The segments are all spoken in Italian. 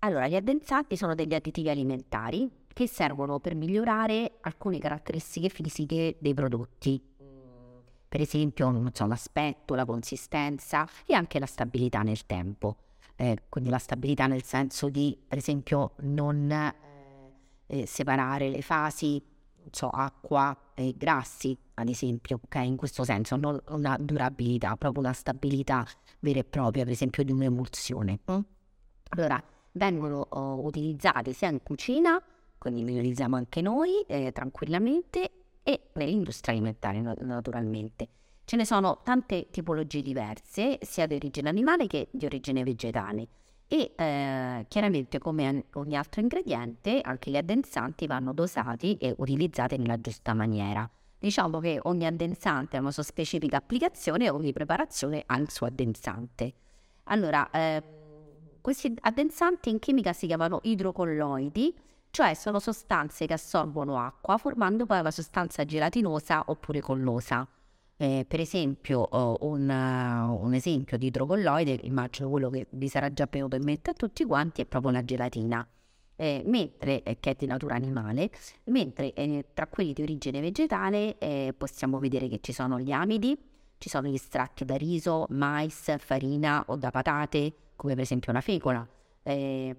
Allora, gli addensanti sono degli additivi alimentari che servono per migliorare alcune caratteristiche fisiche dei prodotti. Per esempio, so, l'aspetto, la consistenza e anche la stabilità nel tempo. Eh, quindi la stabilità nel senso di, per esempio, non eh, separare le fasi, non so, acqua e grassi, ad esempio, ok? In questo senso, non una durabilità, proprio una stabilità vera e propria, per esempio, di un'emulsione. Mm? Allora, vengono oh, utilizzate sia in cucina, quindi li utilizziamo anche noi eh, tranquillamente, e nell'industria alimentare naturalmente. Ce ne sono tante tipologie diverse, sia di origine animale che di origine vegetale. E eh, chiaramente, come ogni altro ingrediente, anche gli addensanti vanno dosati e utilizzati nella giusta maniera. Diciamo che ogni addensante ha una sua specifica applicazione e ogni preparazione ha il suo addensante. Allora, eh, questi addensanti in chimica si chiamano idrocolloidi, cioè sono sostanze che assorbono acqua formando poi una sostanza gelatinosa oppure collosa. Eh, per esempio, oh, un, uh, un, esempio di idrocolloide, immagino quello che vi sarà già venuto in mente a tutti quanti, è proprio la gelatina. Eh, mentre, eh, che è di natura animale, mentre eh, tra quelli di origine vegetale possiamo vedere che ci sono gli amidi, ci sono gli estratti da riso, mais, farina o da patate, come per esempio una fecola. Eh,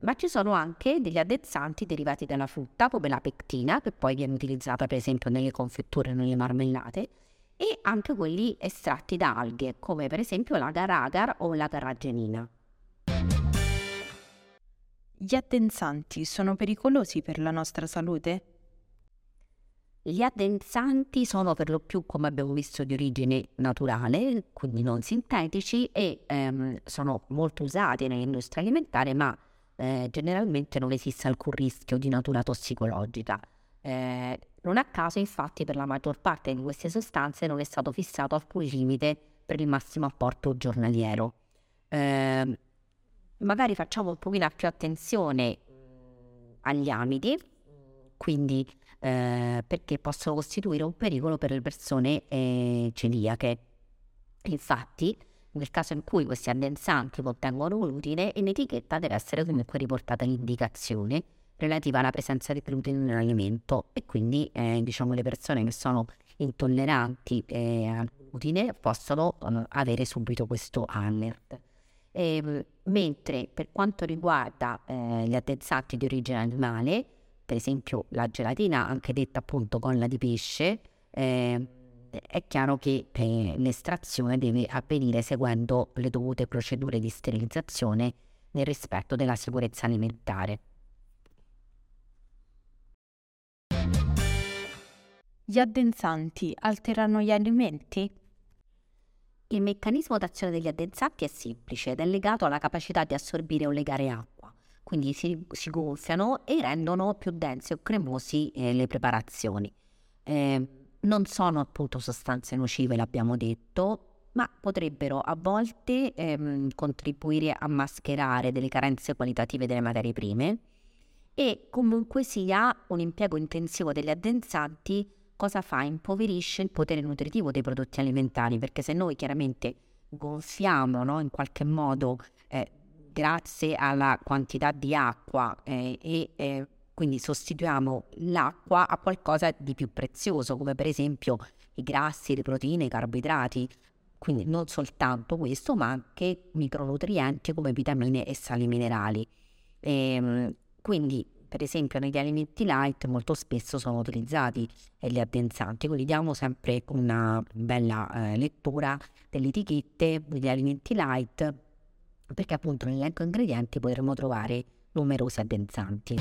ma ci sono anche degli addezzanti derivati dalla frutta, come la pectina, che poi viene utilizzata per esempio nelle confetture e nelle marmellate, e anche quelli estratti da alghe, come per esempio l'agar-agar o la carragenina. Gli addensanti sono pericolosi per la nostra salute? Gli addensanti sono per lo più, come abbiamo visto, di origine naturale, quindi non sintetici, e ehm, sono molto usati nell'industria alimentare, ma eh, generalmente non esiste alcun rischio di natura tossicologica. Eh, non a caso, infatti, per la maggior parte di queste sostanze non è stato fissato alcun limite per il massimo apporto giornaliero. Eh, magari facciamo un pochino più attenzione agli amidi, quindi eh, perché possono costituire un pericolo per le persone eh, celiache. Infatti, nel caso in cui questi addensanti contengono glutine, in etichetta deve essere comunque riportata l'indicazione relativa alla presenza di glutine nell'alimento e quindi eh, diciamo le persone che sono intolleranti eh, al glutine possono uh, avere subito questo alert. E, ehm, mentre per quanto riguarda eh, gli addensanti di origine animale, per esempio la gelatina, anche detta appunto colla di pesce, eh, è chiaro che eh, l'estrazione deve avvenire seguendo le dovute procedure di sterilizzazione nel rispetto della sicurezza alimentare. Gli addensanti alterano gli alimenti? Il meccanismo d'azione degli addensanti è semplice ed è legato alla capacità di assorbire o legare acqua quindi si, si gonfiano e rendono più densi o cremosi eh, le preparazioni. Eh, non sono appunto sostanze nocive, l'abbiamo detto, ma potrebbero a volte ehm, contribuire a mascherare delle carenze qualitative delle materie prime e comunque sia un impiego intensivo degli addensanti cosa fa? Impoverisce il potere nutritivo dei prodotti alimentari perché se noi chiaramente gonfiamo no, in qualche modo eh, grazie alla quantità di acqua eh, e eh, quindi sostituiamo l'acqua a qualcosa di più prezioso, come per esempio i grassi, le proteine, i carboidrati. Quindi non soltanto questo, ma anche micronutrienti come vitamine e sali minerali. E, ehm, quindi, per esempio, negli alimenti light molto spesso sono utilizzati gli addensanti, quindi diamo sempre una bella eh, lettura delle etichette degli alimenti light perché appunto nell'elenco ingredienti potremo trovare numerosi addensanti.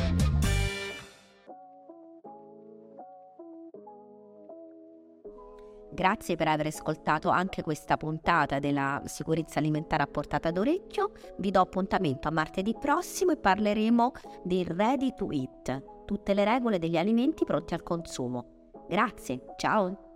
Grazie per aver ascoltato anche questa puntata della sicurezza alimentare a portata d'orecchio. Vi do appuntamento a martedì prossimo e parleremo di ready to eat, tutte le regole degli alimenti pronti al consumo. Grazie, ciao!